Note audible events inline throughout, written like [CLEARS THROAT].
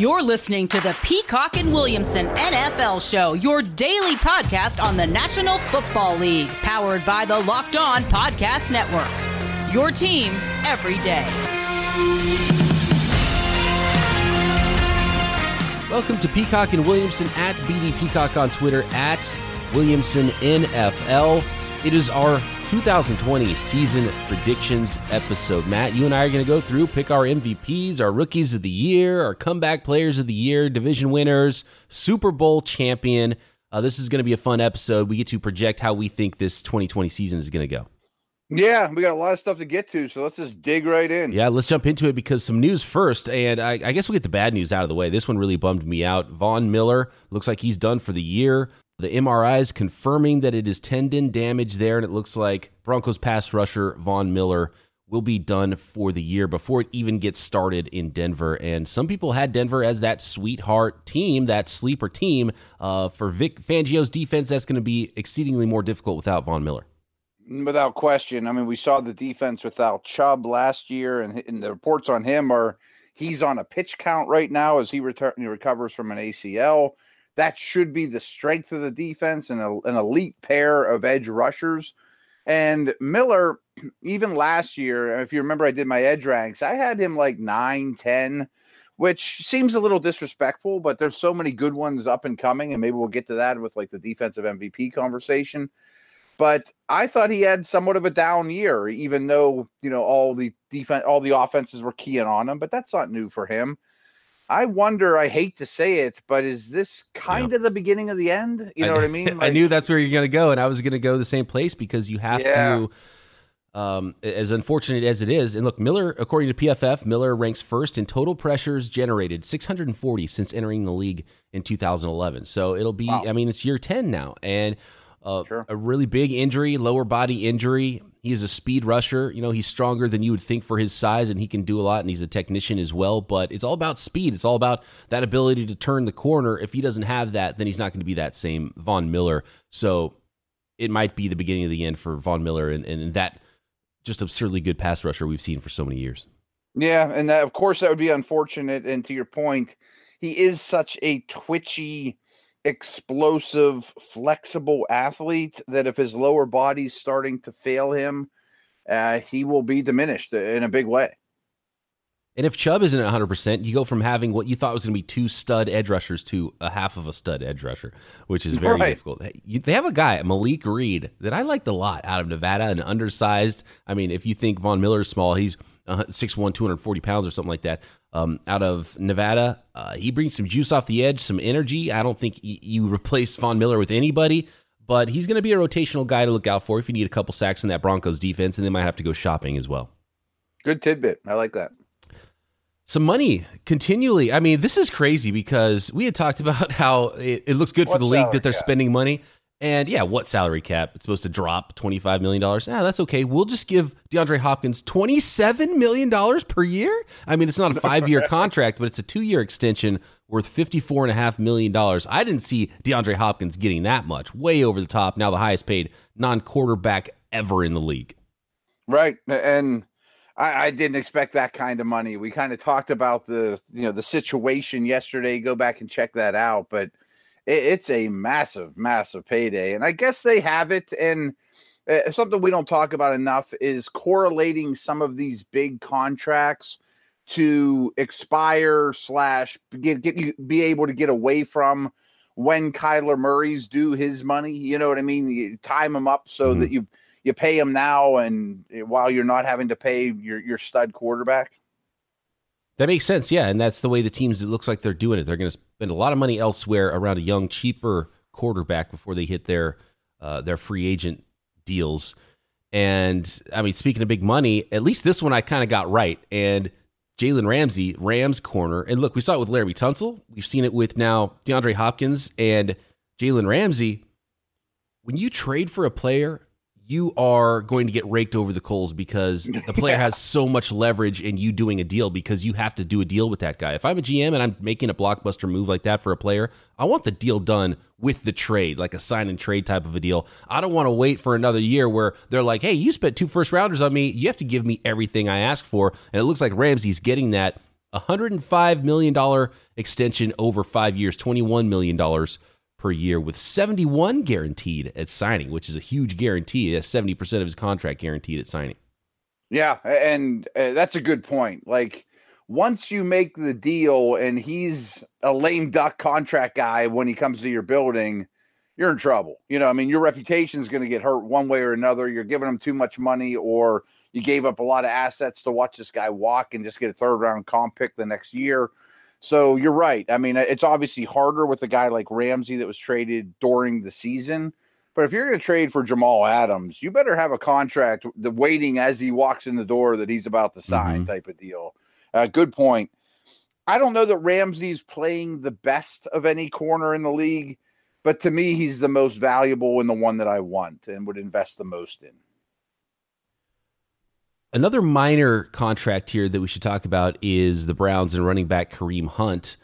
You're listening to the Peacock and Williamson NFL Show, your daily podcast on the National Football League, powered by the Locked On Podcast Network. Your team every day. Welcome to Peacock and Williamson at BD Peacock on Twitter at Williamson NFL. It is our 2020 season predictions episode. Matt, you and I are going to go through, pick our MVPs, our rookies of the year, our comeback players of the year, division winners, Super Bowl champion. Uh, this is going to be a fun episode. We get to project how we think this 2020 season is going to go. Yeah, we got a lot of stuff to get to, so let's just dig right in. Yeah, let's jump into it because some news first, and I, I guess we'll get the bad news out of the way. This one really bummed me out. Von Miller looks like he's done for the year. The MRI is confirming that it is tendon damage there, and it looks like Broncos pass rusher Von Miller will be done for the year before it even gets started in Denver. And some people had Denver as that sweetheart team, that sleeper team. Uh, for Vic Fangio's defense, that's going to be exceedingly more difficult without Von Miller. Without question. I mean, we saw the defense without Chubb last year, and, and the reports on him are he's on a pitch count right now as he, return, he recovers from an ACL. That should be the strength of the defense and a, an elite pair of edge rushers. And Miller, [CLEARS THROAT] even last year, if you remember, I did my edge ranks, I had him like 9, 10, which seems a little disrespectful, but there's so many good ones up and coming. And maybe we'll get to that with like the defensive MVP conversation. But I thought he had somewhat of a down year, even though, you know, all the defense, all the offenses were keying on him, but that's not new for him. I wonder, I hate to say it, but is this kind yeah. of the beginning of the end? You know I, what I mean? Like, [LAUGHS] I knew that's where you're going to go, and I was going to go the same place because you have yeah. to. Um, as unfortunate as it is, and look, Miller, according to PFF, Miller ranks first in total pressures generated, 640 since entering the league in 2011. So it'll be, wow. I mean, it's year 10 now, and uh, sure. a really big injury, lower body injury. He is a speed rusher. You know, he's stronger than you would think for his size, and he can do a lot, and he's a technician as well. But it's all about speed. It's all about that ability to turn the corner. If he doesn't have that, then he's not going to be that same Von Miller. So it might be the beginning of the end for Von Miller and, and that just absurdly good pass rusher we've seen for so many years. Yeah, and that, of course that would be unfortunate. And to your point, he is such a twitchy explosive, flexible athlete that if his lower body's starting to fail him, uh, he will be diminished in a big way. And if Chubb isn't at 100%, you go from having what you thought was going to be two stud edge rushers to a half of a stud edge rusher, which is [LAUGHS] very right. difficult. They have a guy, Malik Reed, that I liked a lot out of Nevada and undersized. I mean, if you think Von Miller's small, he's 6'1, 240 pounds or something like that um, out of Nevada. Uh, he brings some juice off the edge, some energy. I don't think y- you replace Von Miller with anybody, but he's going to be a rotational guy to look out for if you need a couple sacks in that Broncos defense, and they might have to go shopping as well. Good tidbit. I like that. Some money continually. I mean, this is crazy because we had talked about [LAUGHS] how it, it looks good for the league that they're spending money. And yeah, what salary cap? It's supposed to drop $25 million. Ah, that's okay. We'll just give DeAndre Hopkins $27 million per year. I mean, it's not a five year [LAUGHS] contract, but it's a two year extension worth $54.5 million. I didn't see DeAndre Hopkins getting that much, way over the top. Now the highest paid non quarterback ever in the league. Right. And I, I, didn't expect that kind of money. We kind of talked about the, you know, the situation yesterday. Go back and check that out. But it's a massive, massive payday. And I guess they have it. And uh, something we don't talk about enough is correlating some of these big contracts to expire slash get, get you be able to get away from when Kyler Murray's due his money. You know what I mean? You time them up so mm-hmm. that you you pay him now and eh, while you're not having to pay your your stud quarterback. That makes sense, yeah, and that's the way the teams. It looks like they're doing it. They're going to spend a lot of money elsewhere around a young, cheaper quarterback before they hit their uh, their free agent deals. And I mean, speaking of big money, at least this one I kind of got right. And Jalen Ramsey, Rams corner, and look, we saw it with Larry Tunsil. We've seen it with now DeAndre Hopkins and Jalen Ramsey. When you trade for a player you are going to get raked over the coals because [LAUGHS] the player yeah. has so much leverage in you doing a deal because you have to do a deal with that guy. If I'm a GM and I'm making a blockbuster move like that for a player, I want the deal done with the trade, like a sign and trade type of a deal. I don't want to wait for another year where they're like, hey, you spent two first rounders on me. You have to give me everything I ask for. And it looks like Ramsey's getting that $105 million extension over five years, $21 million per year, with 71 guaranteed at signing, which is a huge guarantee. Has 70% of his contract guaranteed at signing. Yeah, and uh, that's a good point. Like once you make the deal and he's a lame duck contract guy when he comes to your building, you're in trouble. You know, I mean, your reputation is going to get hurt one way or another. You're giving him too much money, or you gave up a lot of assets to watch this guy walk and just get a third round comp pick the next year. So you're right. I mean, it's obviously harder with a guy like Ramsey that was traded during the season. But if you're going to trade for Jamal Adams, you better have a contract the waiting as he walks in the door that he's about to sign mm-hmm. type of deal. Uh, good point. I don't know that Ramsey's playing the best of any corner in the league, but to me, he's the most valuable and the one that I want and would invest the most in. Another minor contract here that we should talk about is the Browns and running back Kareem Hunt.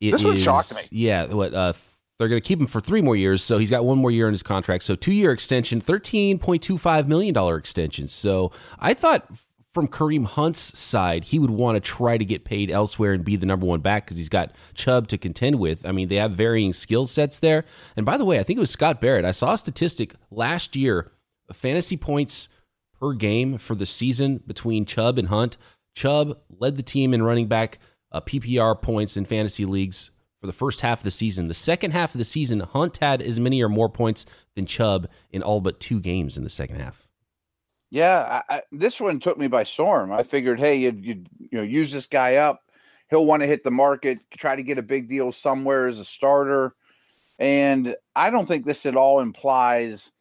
It this one is, shocked me. Yeah, what uh, they're going to keep him for three more years, so he's got one more year in his contract. So two year extension, thirteen point two five million dollar extension. So I thought from Kareem Hunt's side, he would want to try to get paid elsewhere and be the number one back because he's got Chubb to contend with. I mean, they have varying skill sets there. And by the way, I think it was Scott Barrett. I saw a statistic last year, fantasy points per game for the season between Chubb and Hunt. Chubb led the team in running back uh, PPR points in fantasy leagues for the first half of the season. The second half of the season, Hunt had as many or more points than Chubb in all but two games in the second half. Yeah, I, I, this one took me by storm. I figured, hey, you you you know use this guy up. He'll want to hit the market, try to get a big deal somewhere as a starter. And I don't think this at all implies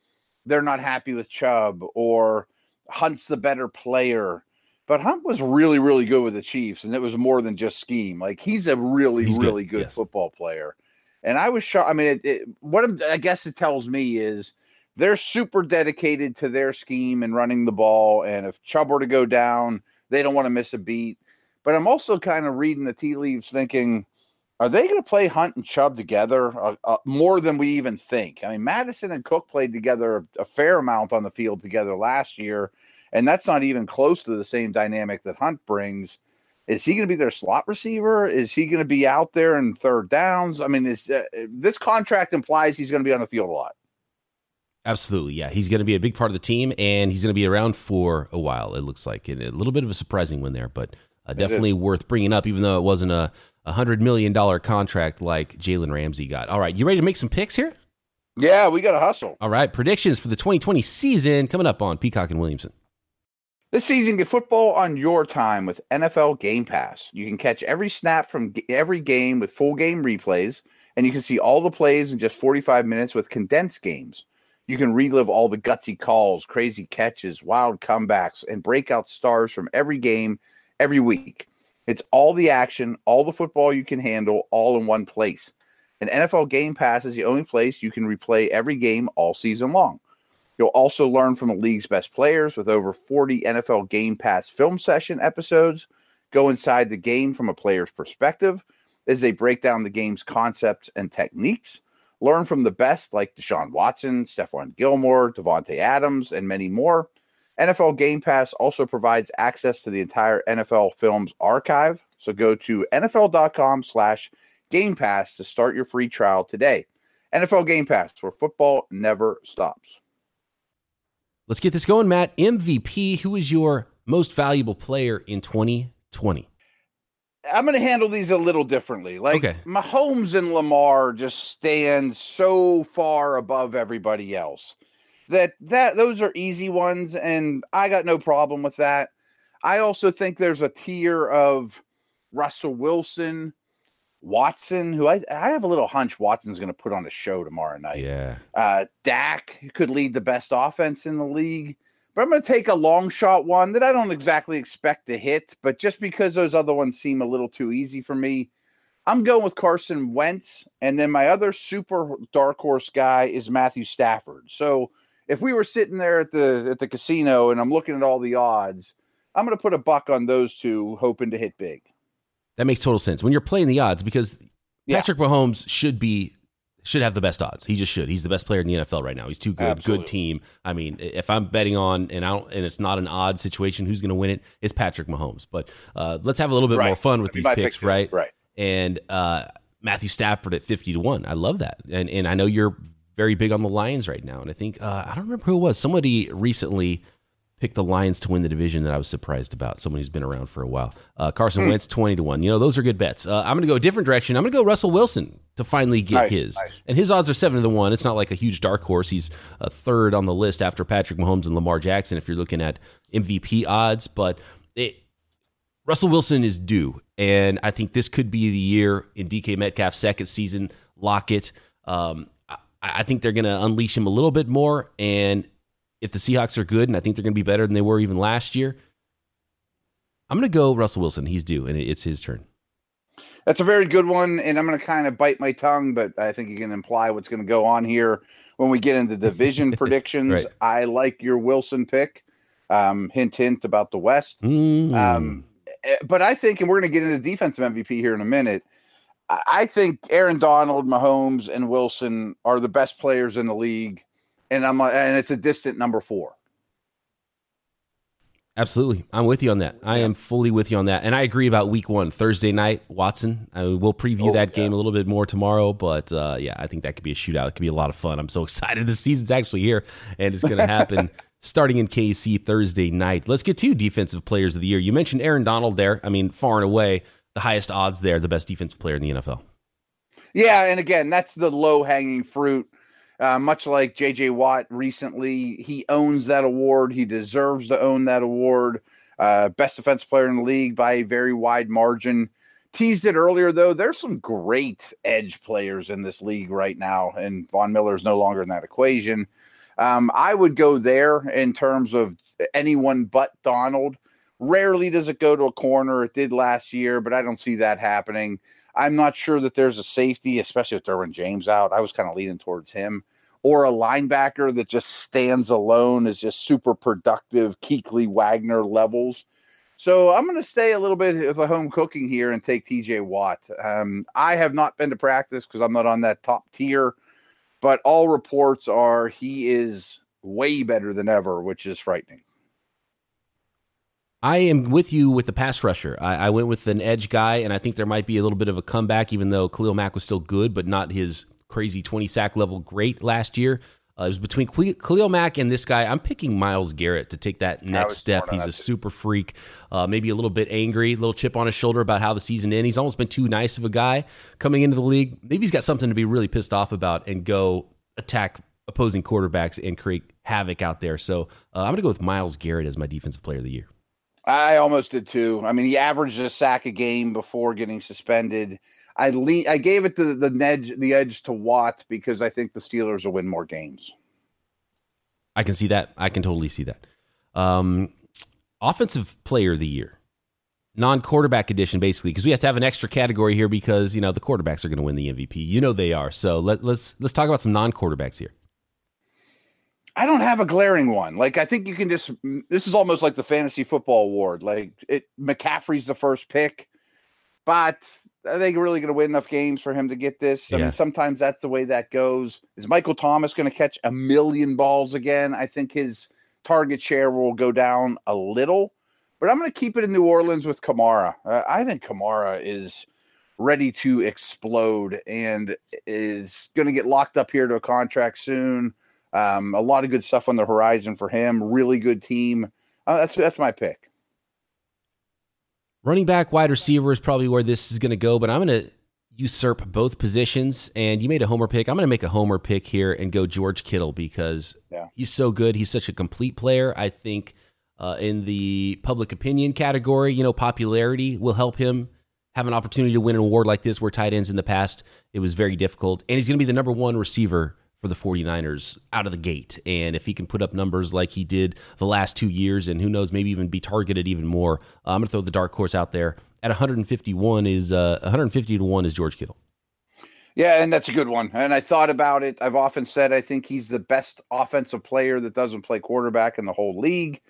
they're not happy with Chubb or Hunt's the better player. But Hunt was really, really good with the Chiefs, and it was more than just scheme. Like he's a really, he's really good, good yes. football player. And I was shocked. I mean, it, it, what I guess it tells me is they're super dedicated to their scheme and running the ball. And if Chubb were to go down, they don't want to miss a beat. But I'm also kind of reading the tea leaves thinking, are they going to play Hunt and Chubb together uh, uh, more than we even think? I mean, Mattison and Cook played together a, fair amount on the field together last year, and that's not even close to the same dynamic that Hunt brings. Is he going to be their slot receiver? Is he going to be out there in third downs? I mean, is, uh, this contract implies he's going to be on the field a lot. Absolutely, yeah. He's going to be a big part of the team, and he's going to be around for a while. It looks like and a little bit of a surprising one there, but uh, definitely worth bringing up, even though it wasn't a, a hundred million dollar contract like Jalen Ramsey got. All right, you ready to make some picks here? Yeah, we got to hustle. All right, predictions for the 2020 season coming up on Peacock and Williamson. This season, get football on your time with NFL Game Pass. You can catch every snap from every game with full game replays, and you can see all the plays in just 45 minutes with condensed games. You can relive all the gutsy calls, crazy catches, wild comebacks, and breakout stars from every game every week. It's all the action, all the football you can handle, all in one place. And NFL Game Pass is the only place you can replay every game all season long. You'll also learn from the league's best players with over 40 NFL Game Pass film session episodes. Go inside the game from a player's perspective as they break down the game's concepts and techniques. Learn from the best like Deshaun Watson, Stephon Gilmore, Davante Adams, and many more. NFL Game Pass also provides access to the entire NFL Films archive. So go to NFL.com slash Game Pass to start your free trial today. NFL Game Pass, where football never stops. Let's get this going, Matt. MVP, who is your most valuable player in 2020? I'm going to handle these a little differently. Like okay. Mahomes and Lamar just stand so far above everybody else that that those are easy ones, and I got no problem with that. I also think there's a tier of Russell Wilson, Watson, who I I have a little hunch Watson's going to put on a show tomorrow night. Yeah, uh, Dak could lead the best offense in the league. But I'm going to take a long shot one that I don't exactly expect to hit, but just because those other ones seem a little too easy for me, I'm going with Carson Wentz. And then my other super dark horse guy is Matthew Stafford. So if we were sitting there at the at the casino and I'm looking at all the odds, I'm going to put a buck on those two, hoping to hit big. That makes total sense when you're playing the odds because yeah. Patrick Mahomes should be should have the best odds. He just should. He's the best player in the NFL right now. He's too good. Absolutely. Good team. I mean, if I'm betting on and I don't, and it's not an odd situation, who's going to win it? It's Patrick Mahomes. But uh, let's have a little bit Right. more fun with That'd these picks, pick, right? Right. And uh, Matthew Stafford at fifty to one. I love that. And and I know you're very big on the Lions right now. And I think uh, I don't remember who it was. Somebody recently picked the Lions to win the division that I was surprised about. Someone who's been around for a while. Uh, Carson Hmm. Wentz twenty to one. You know those are good bets. Uh, I'm going to go a different direction. I'm going to go Russell Wilson to finally get Nice, his. nice. And his odds are seven to one. It's not like a huge dark horse. He's a third on the list after Patrick Mahomes and Lamar Jackson. If you're looking at MVP odds, but it, Russell Wilson is due, and I think this could be the year in DK Metcalf's second season. Lock it. Um, I, think they're going to unleash him a little bit more, and if the Seahawks are good, and I think they're going to be better than they were even last year, I'm going to go Russell Wilson. He's due, and it's his turn. That's a very good one, and I'm going to kind of bite my tongue, but I think you can imply what's going to go on here when we get into division [LAUGHS] predictions. Right. I like your Wilson pick. Um, hint, hint about the West. Mm. Um, eh, but I think, and we're going to get into defensive MVP here in a minute. I think Aaron Donald, Mahomes, and Wilson are the best players in the league, and I'm and it's a distant number four. Absolutely. I'm with you on that. I am fully with you on that. And I agree about week one, Thursday night, Watson. I mean, we'll preview Oh, that yeah. game a little bit more tomorrow. But uh, yeah, I think that could be a shootout. It could be a lot of fun. I'm so [LAUGHS] excited. The season's actually here and it's going to happen [LAUGHS] starting in KC Thursday night. Let's get to defensive players of the year. You mentioned Aaron Donald there. I mean, far and away, the highest odds there, the best defensive player in the NFL. Yeah, and again, that's the low hanging fruit. Uh, much like JJ Watt recently, he owns that award. He deserves to own that award. Uh, best defense player in the league by a very wide margin. Teased it earlier, though. There's some great edge players in this league right now, and Von Miller is no longer in that equation. Um, I would go there in terms of anyone but Donald. Rarely does it go to a corner. It did last year, but I don't see that happening. I'm not sure that there's a safety, especially with Derwin James out. I was kind of leaning towards him. Or a linebacker that just stands alone is just super productive, Kuechly Wagner levels. So I'm going to stay a little bit with the home cooking here and take TJ Watt. Um, I have not been to practice because I'm not on that top tier, but all reports are he is way better than ever, which is frightening. I am with you with the pass rusher. I, I went with an edge guy, and I think there might be a little bit of a comeback, even though Khalil Mack was still good, but not his crazy 20 sack level great last year. Uh, it was between Khalil- Mack and this guy. I'm picking Myles Garrett to take that next step. He's a too. super freak, uh, maybe a little bit angry, a little chip on his shoulder about how the season ended. He's almost been too nice of a guy coming into the league. Maybe he's got something to be really pissed off about and go attack opposing quarterbacks and create havoc out there. So uh, I'm going to go with Myles Garrett as my defensive player of the year. I almost did too. I mean, he averaged a sack a game before getting suspended. I le- I gave it the the edge the edge to Watt because I think the Steelers will win more games. I can see that. I can totally see that. Um, offensive player of the year, non quarterback edition, basically, because we have to have an extra category here because you know the quarterbacks are going to win the MVP. You know they are. So let, let's let's talk about some non quarterbacks here. I don't have a glaring one. Like I think you can just this is almost like the fantasy football award. Like it McCaffrey's the first pick, but are they really going to win enough games for him to get this? I Yeah. mean, sometimes that's the way that goes. Is Michael Thomas going to catch a million balls again? I think his target share will go down a little, but I'm going to keep it in New Orleans with Kamara. Uh, I think Kamara is ready to explode and is going to get locked up here to a contract soon. Um, a lot of good stuff on the horizon for him. Really good team. Uh, that's that's my pick. Running back, wide receiver is probably where this is going to go, but I'm going to usurp both positions. And you made a homer pick. I'm going to make a homer pick here and go George Kittle because Yeah. he's so good. He's such a complete player. I think uh, in the public opinion category, you know, popularity will help him have an opportunity to win an award like this where tight ends in the past, it was very difficult. And he's going to be the number one receiver for the 49ers out of the gate. And if he can put up numbers like he did the last two years, and who knows, maybe even be targeted even more, uh, I'm going to throw the dark horse out there. At 151 is uh, 150 to one is George Kittle. Yeah, and that's a good one. And I thought about it. I've often said I think he's the best offensive player that doesn't play quarterback in the whole league.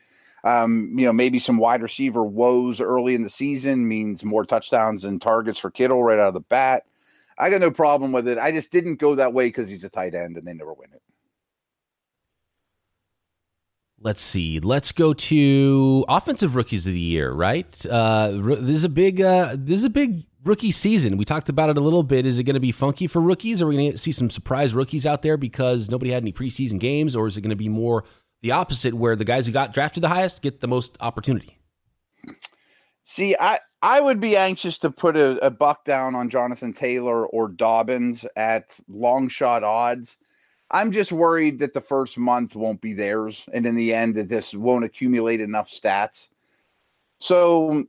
Um, you know, maybe some wide receiver woes early in the season means more touchdowns and targets for Kittle right out of the bat. I got no problem with it. I just didn't go that way because he's a tight end and they never win it. Let's see. Let's go to offensive rookies of the year. Right. Uh, this is a big. Uh, this is a big rookie season. We talked about it a little bit. Is it going to be funky for rookies? Are we going to see some surprise rookies out there because nobody had any preseason games, or is it going to be more the opposite, where the guys who got drafted the highest get the most opportunity? See, I I would be anxious to put a, a buck down on Jonathan Taylor or Dobbins at long shot odds I'm just worried that the first month won't be theirs, and in the end, that this won't accumulate enough stats. So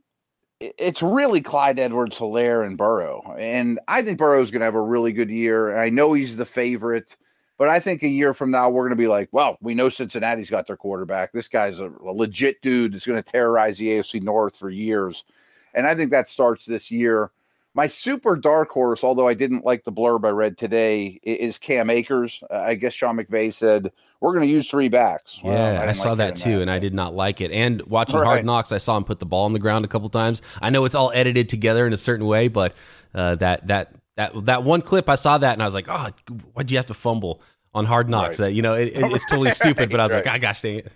it's really Clyde Edwards Helaire and Burrow. And I think Burrow's going to have a really good year. I know he's the favorite, but I think a year from now, we're going to be like, well, we know Cincinnati's got their quarterback. This guy's a, a legit dude that's going to terrorize the AFC North for years. And I think that starts this year. My super dark horse, although I didn't like the blurb I read today, is Cam Akers. Uh, I guess Sean McVay said we're going to use three backs. Yeah, well, I, I, saw like that too, that. and I did not like it. And watching right. Hard Knocks, I saw him put the ball on the ground a couple times. I know it's all edited together in a certain way, but uh, that that that that one clip, I saw that, and I was like, oh, why'd you have to fumble on Hard Knocks? Right. That you know, it, it, it's totally [LAUGHS] stupid. But I was right. like, ah, gosh dang it.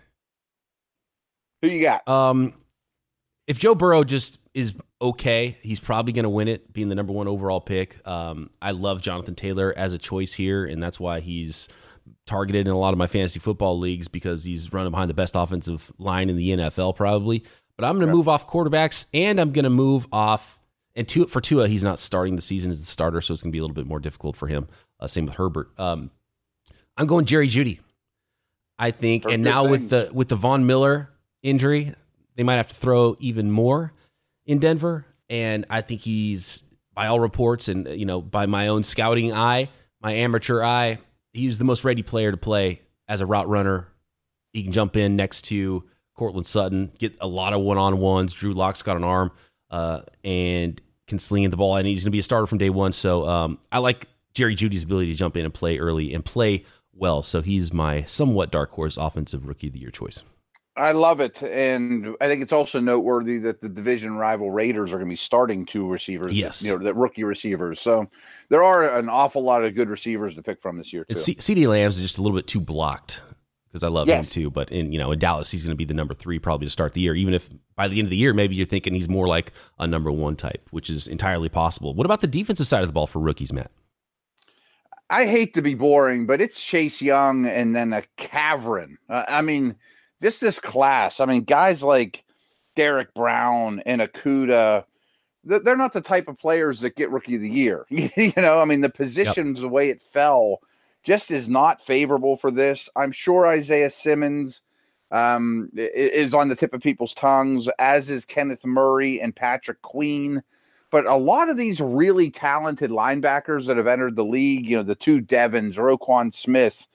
Who you got? Um, if Joe Burrow just is okay. He's probably going to win it, being the number one overall pick. Um, I love Jonathan Taylor as a choice here, and that's why he's targeted in a lot of my fantasy football leagues because he's running behind the best offensive line in the NFL, probably. But I'm going to move off quarterbacks, and I'm going to move off. And Tua, for Tua, he's not starting the season as the starter, so it's going to be a little bit more difficult for him. Uh, same with Herbert. Um, I'm going Jerry Jeudy. I think, and now thing. with the with the Von Miller injury, they might have to throw even more in Denver, and I think he's by all reports and you know by my own scouting eye, my amateur eye, he's the most ready player to play as a route runner. He can jump in next to Courtland Sutton, get a lot of one on ones. Drew Lock's got an arm uh, and can sling in the ball, and he's going to be a starter from day one. So um, I like Jerry Jeudy's ability to jump in and play early and play well. So he's my somewhat dark horse offensive rookie of the year choice. I love it, and I think it's also noteworthy that the division rival Raiders are going to be starting two receivers. Yes, you know, the rookie receivers. So there are an awful lot of good receivers to pick from this year. Too. C- CeeDee Lamb's just a little bit too blocked because I love yes. him too. But in you know in Dallas, he's going to be the number three probably to start the year. Even if by the end of the year, maybe you're thinking he's more like a number one type, which is entirely possible. What about the defensive side of the ball for rookies, Matt? I hate to be boring, but it's Chase Young and then a Cavern. Uh, I mean just this class. I mean, guys like Derrick Brown and Okudah, they're not the type of players that get rookie of the year. [LAUGHS] you know, I mean, the positions, yep. the way it fell, just is not favorable for this. I'm sure Isaiah Simmons um, is on the tip of people's tongues, as is Kenneth Murray and Patrick Queen. But a lot of these really talented linebackers that have entered the league, you know, the two Devins, Roquan Smith,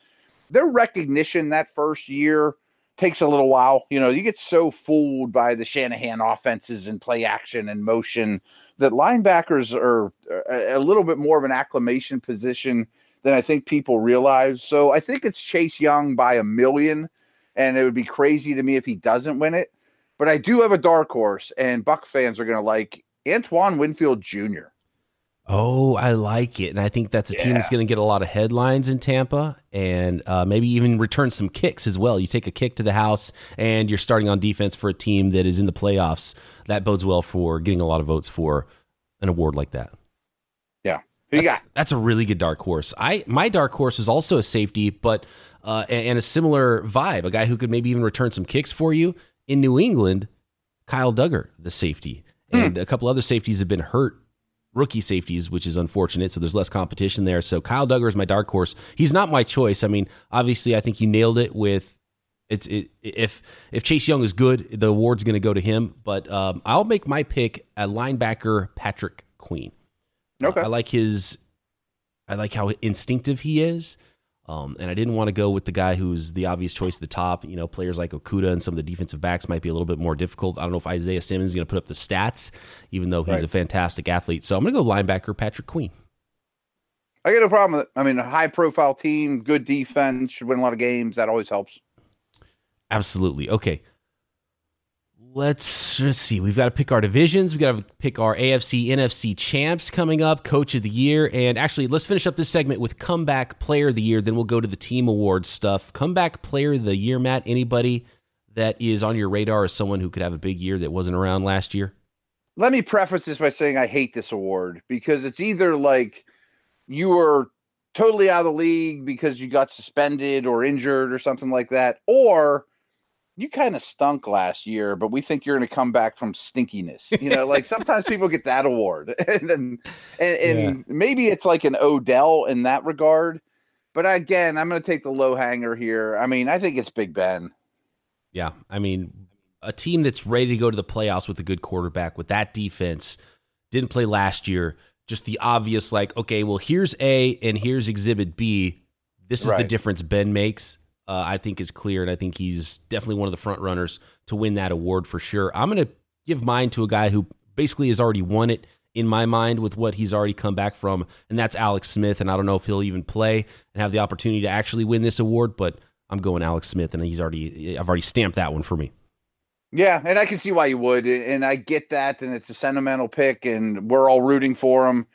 their recognition that first year takes a little while. You know, you get so fooled by the Shanahan offenses and play action and motion that linebackers are uh, a little bit more of an acclamation position than I think people realize. So I think it's Chase Young by a million, and it would be crazy to me if he doesn't win it. But I do have a dark horse, and Buck fans are going to like Antoine Winfield Jr. Oh, I like it, and I think that's a yeah. team that's going to get a lot of headlines in Tampa, and uh, maybe even return some kicks as well. You take a kick to the house, and you're starting on defense for a team that is in the playoffs. That bodes well for getting a lot of votes for an award like that. Yeah, who you got? That's a really good dark horse. I my dark horse was also a safety, but uh, and, and a similar vibe. A guy who could maybe even return some kicks for you in New England. Kyle Dugger, the safety, hmm. and a couple other safeties have been hurt rookie safeties, which is unfortunate. So there's less competition there. So Kyle Dugger is my dark horse. He's not my choice. I mean, obviously, I think you nailed it with it's it, if if Chase Young is good, the award's going to go to him. But um, I'll make my pick a linebacker Patrick Queen. Okay, uh, I like his. I like how instinctive he is. Um, and I didn't want to go with the guy who's the obvious choice at the top. You know, players like Okudah and some of the defensive backs might be a little bit more difficult. I don't know if Isaiah Simmons is going to put up the stats, even though he's right. a fantastic athlete. So I'm going to go linebacker Patrick Queen. I got no problem with it. I mean, a high profile team, good defense, should win a lot of games. That always helps. Absolutely. Okay. Let's, let's see. We've got to pick our divisions. We've got to pick our AFC, NFC champs coming up, coach of the year. And actually, let's finish up this segment with comeback player of the year. Then we'll go to the team awards stuff. Comeback player of the year, Matt. Anybody that is on your radar as someone who could have a big year that wasn't around last year? Let me preface this by saying I hate this award because it's either like you were totally out of the league because you got suspended or injured or something like that, or you kind of stunk last year, but we think you're going to come back from stinkiness. You know, like sometimes people get that award, [LAUGHS] and then, and, and yeah. maybe it's like an Odell in that regard. But again, I'm going to take the low hanger here. I mean, I think it's Big Ben. Yeah, I mean, a team that's ready to go to the playoffs with a good quarterback with that defense didn't play last year. Just the obvious, like, okay, well, here's A and here's Exhibit B. This is right. the difference Ben makes uh, I think is clear, and I think he's definitely one of the front runners to win that award for sure. I'm going to give mine to a guy who basically has already won it in my mind with what he's already come back from, and that's Alex Smith. And I don't know if he'll even play and have the opportunity to actually win this award, but I'm going Alex Smith, and he's already I've already stamped that one for me. Yeah, and I can see why you would, and I get that, and it's a sentimental pick, and we're all rooting for him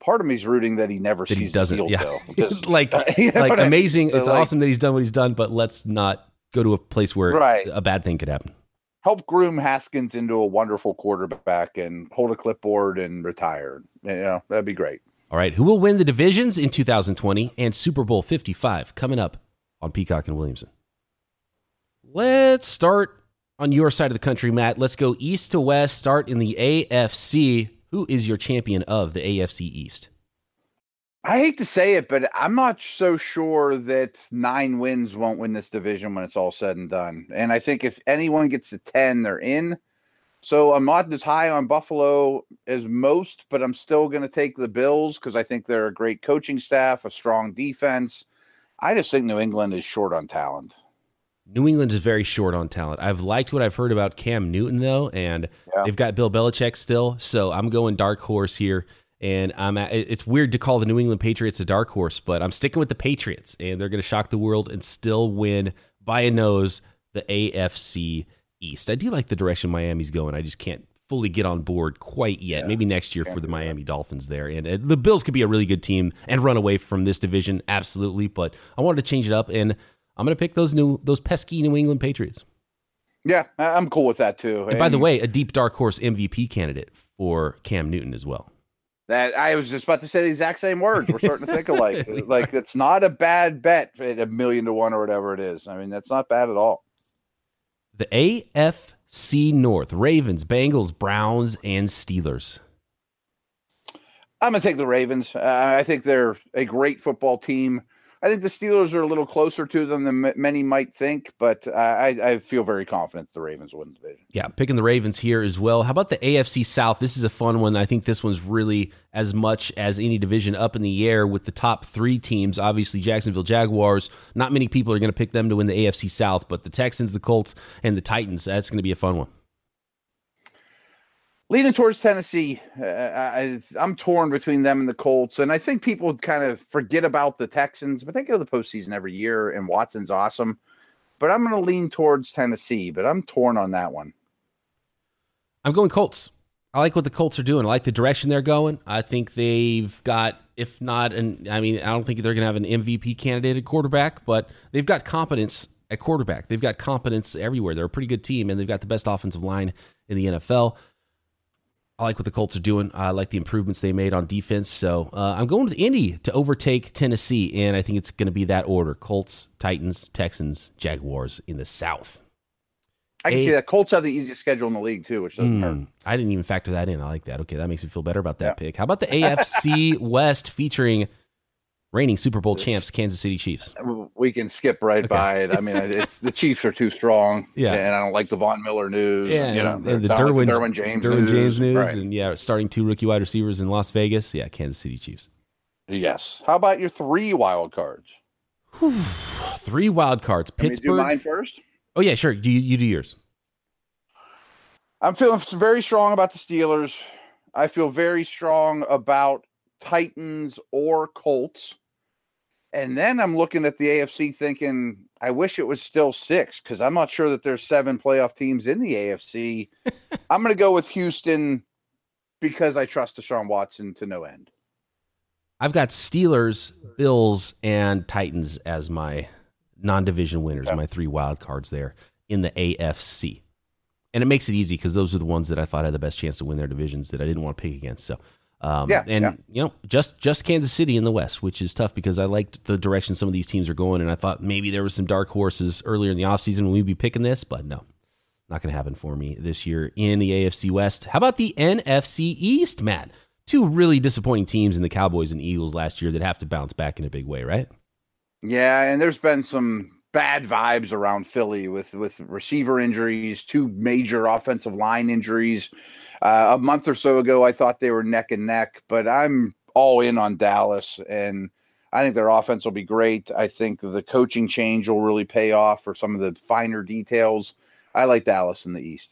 part of me is rooting that he never that sees he doesn't. Yeah, [LAUGHS] because, [LAUGHS] like [LAUGHS] you know like amazing. So it's like, awesome that he's done what he's done, but let's not go to a place where right. a bad thing could happen. Help groom Haskins into a wonderful quarterback and hold a clipboard and retire. You know that'd be great. All right, who will win the divisions in 2020 and Super Bowl 55 coming up on Peacock and Williamson? Let's start on your side of the country, Matt. Let's go east to west. Start in the AFC. Who is your champion of the AFC East? I hate to say it, but I'm not so sure that nine wins won't win this division when it's all said and done. And I think if anyone gets to 10, they're in. So I'm not as high on Buffalo as most, but I'm still going to take the Bills because I think they're a great coaching staff, a strong defense. I just think New England is short on talent. New England is very short on talent. I've liked what I've heard about Cam Newton though, and yeah. they've got Bill Belichick still. So I'm going dark horse here, and I'm. At, it's weird to call the New England Patriots a dark horse, but I'm sticking with the Patriots, and they're going to shock the world and still win by a nose the AFC East. I do like the direction Miami's going. I just can't fully get on board quite yet. Yeah. Maybe next year for the Miami that. Dolphins there. And uh, the Bills could be a really good team and run away from this division, absolutely. But I wanted to change it up and I'm going to pick those new those pesky New England Patriots. Yeah, I'm cool with that too. And, and by the way, a deep dark horse MVP candidate for Cam Newton as well. That I was just about to say the exact same words. We're starting to think alike. [LAUGHS] like it's not a bad bet at a million to one or whatever it is. I mean, that's not bad at all. The AFC North: Ravens, Bengals, Browns, and Steelers. I'm gonna take the Ravens. Uh, I think they're a great football team. I think the Steelers are a little closer to them than many might think, but I, I feel very confident the Ravens win the division. Yeah, picking the Ravens here as well. How about the AFC South? This is a fun one. I think this one's really as much as any division up in the air with the top three teams. Obviously, Jacksonville Jaguars. Not many people are going to pick them to win the AFC South, but the Texans, the Colts, and the Titans. That's going to be a fun one leaning towards Tennessee. Uh, I, am torn between them and the Colts, and I think people kind of forget about the Texans, but they go to the postseason every year, and Watson's awesome. But I'm going to lean towards Tennessee, but I'm torn on that one. I'm going Colts. I like what the Colts are doing. I like the direction they're going. I think they've got, if not, and I mean, I don't think they're going to have an MVP candidate at quarterback, but they've got competence at quarterback. They've got competence everywhere. They're a pretty good team, and they've got the best offensive line in the NFL. I like what the Colts are doing. I like the improvements they made on defense. So uh, I'm going with Indy to overtake Tennessee, and I think it's going to be that order: Colts, Titans, Texans, Jaguars in the South. I can A- see that. Colts have the easiest schedule in the league too, which doesn't mm, hurt. I didn't even factor that in. I like that. Okay, that makes me feel better about that yeah. pick. How about the AFC [LAUGHS] West featuring reigning Super Bowl champs, Kansas City Chiefs. Uh, we can skip right okay. by it. I mean, it's, the Chiefs are too strong. [LAUGHS] Yeah, and I don't like the Von Miller news. Yeah, and, you know, and the Derwin, like Derwin James Derwin news. James news, right. and yeah, starting two rookie wide receivers in Las Vegas. Yeah, Kansas City Chiefs. Yes. How about your three wild cards? [SIGHS] three wild cards. Pittsburgh. mine first. Oh yeah, sure. You you do yours. I'm feeling very strong about the Steelers. I feel very strong about Titans or Colts. And then I'm looking at the AFC thinking, I wish it was still six because I'm not sure that there's seven playoff teams in the AFC. [LAUGHS] I'm going to go with Houston because I trust Deshaun Watson to no end. I've got Steelers, Bills, and Titans as my non-division winners, yeah. my three wild cards there in the AFC. And it makes it easy because those are the ones that I thought had the best chance to win their divisions that I didn't want to pick against. So um, yeah, and yeah. you know, just just Kansas City in the West, which is tough because I liked the direction some of these teams are going, and I thought maybe there was some dark horses earlier in the offseason when we'd be picking this, but no, not going to happen for me this year in the AFC West. How about the NFC East, Matt? Two really disappointing teams in the Cowboys and Eagles last year that have to bounce back in a big way, right? Yeah, and there's been some bad vibes around Philly with with receiver injuries, two major offensive line injuries. Uh, a month or so ago, I thought they were neck and neck, but I'm all in on Dallas, and I think their offense will be great. I think the coaching change will really pay off for some of the finer details. I like Dallas in the East.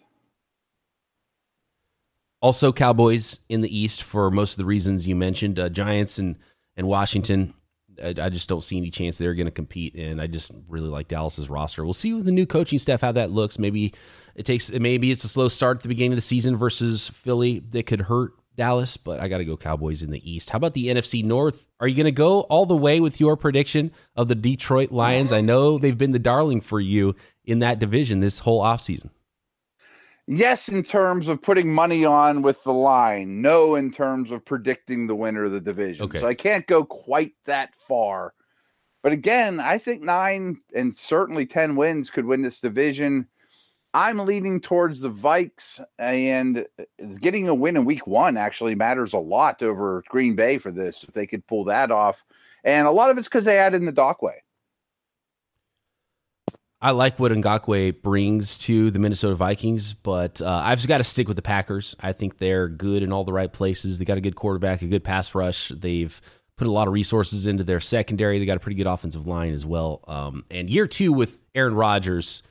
Also, Cowboys in the East for most of the reasons you mentioned. Uh, Giants and and Washington I, I just don't see any chance they're going to compete, and I just really like Dallas's roster. We'll see with the new coaching staff how that looks. Maybe it takes maybe it's a slow start at the beginning of the season versus Philly that could hurt Dallas, but I got to go Cowboys in the East. How about the NFC North? Are you going to go all the way with your prediction of the Detroit Lions? I know they've been the darling for you in that division this whole offseason yes in terms of putting money on with the line. No in terms of predicting the winner of the division. Okay. so i can't go quite that far. But again i think nine and certainly 10 wins could win this division. I'm leaning towards the vikes and uh, getting a win in week one actually matters a lot over green bay for this if they could pull that off. And a lot of it's because they add in the Ngakoue I like what Ngakoue brings to the Minnesota Vikings, but uh, I've got to stick with the Packers. I think they're good in all the right places. They got a good quarterback, a good pass rush. They've put a lot of resources into their secondary. They got a pretty good offensive line as well. Um, and year two with Aaron Rodgers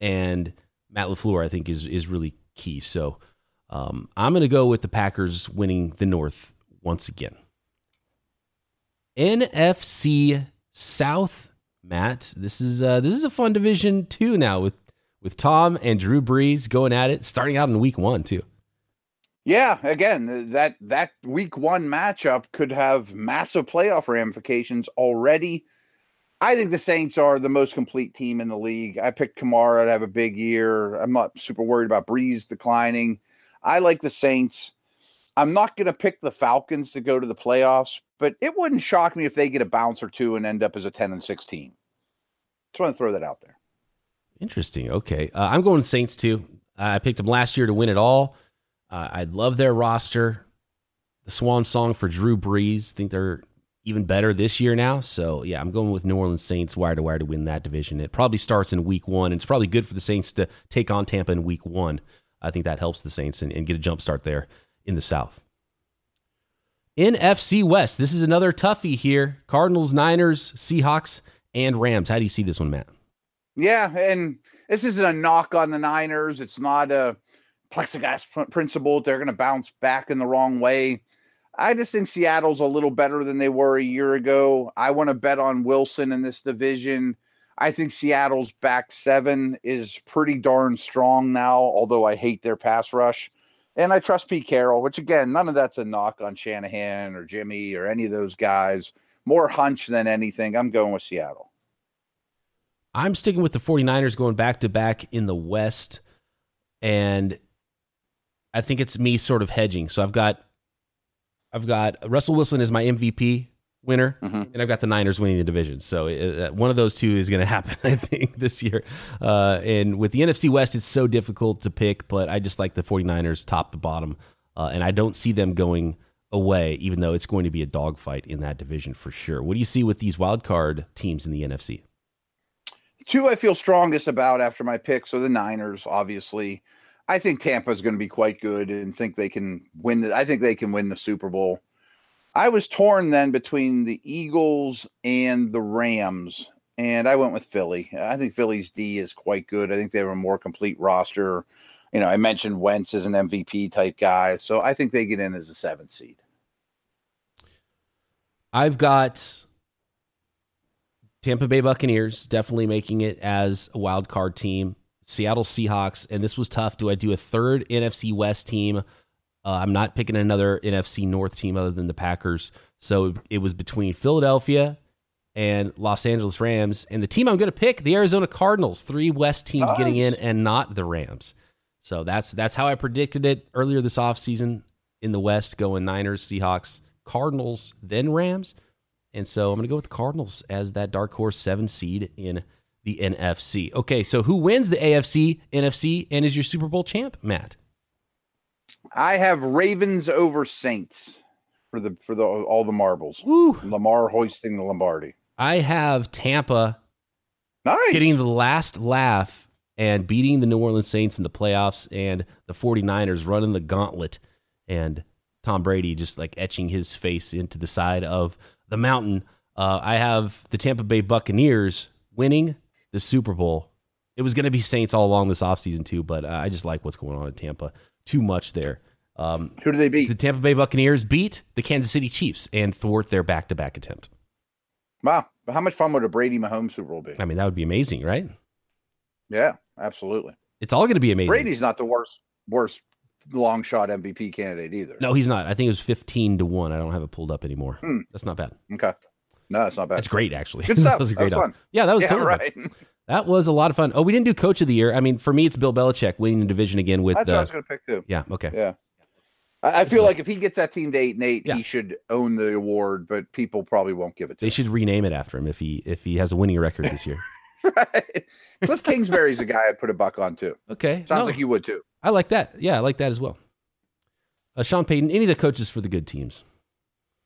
and Matt LaFleur, I think is is really key. So um, I'm going to go with the Packers winning the North once again. NFC South Matt. This is uh, this is a fun division too now with with Tom and Drew Brees going at it, starting out in week one too. Yeah, again, that that week one matchup could have massive playoff ramifications already. I think the Saints are the most complete team in the league. I picked Kamara to have a big year. I'm not super worried about Brees declining. I like the Saints. I'm not going to pick the Falcons to go to the playoffs, but it wouldn't shock me if they get a bounce or two and end up as a 10 and 16. Just want to throw that out there. Interesting. Okay. Uh, I'm going Saints too. I picked them last year to win it all. Uh, I love their roster. The swan song for Drew Brees. think they're even better this year now. So, yeah, I'm going with New Orleans Saints wire to wire to win that division. It probably starts in week one. And it's probably good for the Saints to take on Tampa in week one. I think that helps the Saints and, and get a jump start there in the South. NFC West. This is another toughie here. Cardinals, Niners, Seahawks and Rams. How do you see this one, Matt? Yeah, and this isn't a knock on the Niners. It's not a plexiglass principle. They're going to bounce back in the wrong way. I just think Seattle's a little better than they were a year ago. I want to bet on Wilson in this division. I think Seattle's back seven is pretty darn strong now, although I hate their pass rush. And I trust Pete Carroll, which again, none of that's a knock on Shanahan or Jimmy or any of those guys. More hunch than anything. I'm going with Seattle. I'm sticking with the 49ers going back to back in the West. And I think it's me sort of hedging. So I've got I've got Russell Wilson as my MVP winner, mm-hmm. and I've got the Niners winning the division. So uh, uh one of those two is going [LAUGHS] to happen, I think, this year. Uh, and with the NFC West, it's so difficult to pick, but I just like the 49ers top to bottom. Uh, and I don't see them going away, even though it's going to be a dogfight in that division for sure. What do you see with these wild card teams in the NFC? Two I feel strongest about after my picks are the Niners, obviously. I think Tampa is going to be quite good and think they can win the I think they can win the Super Bowl. I was torn then between the Eagles and the Rams, and I went with Philly. I think Philly's D is quite good. I think they have a more complete roster. You know, I mentioned Wentz as an MVP type guy, so I think they get in as a seventh seed. I've got Tampa Bay Buccaneers definitely making it as a wild card team. Seattle Seahawks, and this was tough. Do I do a third NFC West team? Uh, I'm not picking another NFC North team other than the Packers. So it was between Philadelphia and Los Angeles Rams. And the team I'm going to pick, the Arizona Cardinals. Three West teams Nice. getting in and not the Rams. So that's that's how I predicted it earlier this offseason in the West, going Niners, Seahawks, Cardinals, then Rams. And so I'm going to go with the Cardinals as that dark horse seven seed in the NFC. Okay, so who wins the AFC, NFC, and is your Super Bowl champ, Matt? I have Ravens over Saints for the for the all the marbles. Woo! Lamar hoisting the Lombardi. I have Tampa Nice. getting the last laugh and beating the New Orleans Saints in the playoffs and the 49ers running the gauntlet and Tom Brady just like etching his face into the side of the mountain. Uh, I have the Tampa Bay Buccaneers winning the Super Bowl. It was going to be Saints all along this offseason too, but uh, I just like what's going on in Tampa too much there. Um, Who do they beat? the Tampa Bay Buccaneers beat the Kansas City Chiefs and thwart their back-to-back attempt. wow. But how much fun would a Brady Mahomes Super Bowl be? I mean, that would be amazing, right? Yeah, absolutely. It's all going to be amazing. Brady's not the worst worst long shot MVP candidate either. No, he's not. I think it was 15 to 1. I don't have it pulled up anymore. Hmm. That's not bad. Okay. No, it's not bad. That's great, actually. Good stuff. [LAUGHS] that was a That great was odds. fun. Yeah, that was yeah, totally right. [LAUGHS] That was a lot of fun. Oh, we didn't do coach of the year. I mean, for me, it's Bill Belichick winning the division again with That's what I was going to pick too. Yeah, okay. Yeah. I, I feel like if he gets that team to eight and eight, Yeah. he should own the award, but people probably won't give it to him. They should rename it after him if he if he has a winning record this year. [LAUGHS] right. Cliff Kingsbury's a guy I'd put a buck on too. Okay. Sounds no, like you would too. I like that. Yeah, I like that as well. Uh, Sean Payton, any of the coaches for the good teams.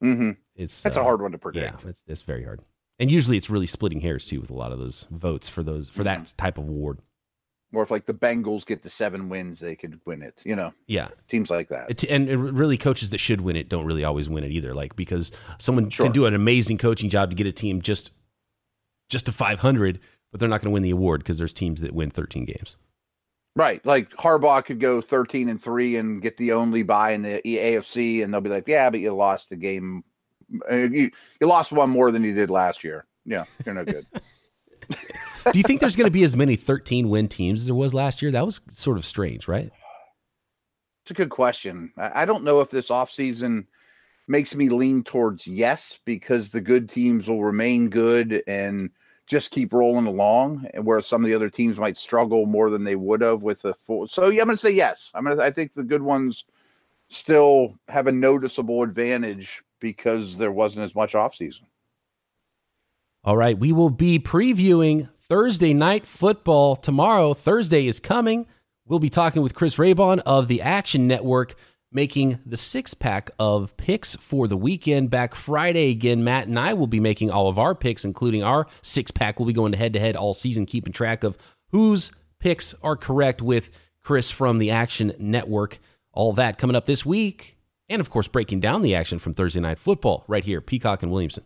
hmm It's That's uh, a hard one to predict. Yeah, it's, it's very hard. And usually it's really splitting hairs too with a lot of those votes for those for Mm-hmm. that type of award. Or if like the Bengals get the seven wins, they could win it. You know, Yeah, teams like that. It- and it really coaches that should win it don't really always win it either like because someone Sure. can do an amazing coaching job to get a team just just to 500 but they're not going to win the award because there's teams that win 13 games Right. Like Harbaugh could go 13 and 3 and get the only buy in the AFC and they'll be like, "Yeah, but you lost the game. Uh, You, you lost one more than you did last year." Yeah, you're no good. [LAUGHS] do you think there's going to be as many 13 win teams as there was last year that was sort of strange right It's a good question. I, I don't know if this offseason makes me lean towards yes because the good teams will remain good and just keep rolling along and where some of the other teams might struggle more than they would have with the full so yeah i'm going to say yes i'm going to i think the good ones still have a noticeable advantage because there wasn't as much offseason all right we will be previewing thursday night football tomorrow thursday is coming we'll be talking with chris raybon of the action network making the six pack of picks for the weekend. Back Friday again, Matt and I will be making all of our picks, including our six pack. We'll be going to head to head all season, keeping track of whose picks are correct with Chris from the Action Network. All that coming up this week. And of course, breaking down the action from Thursday Night Football right here, Peacock and Williamson.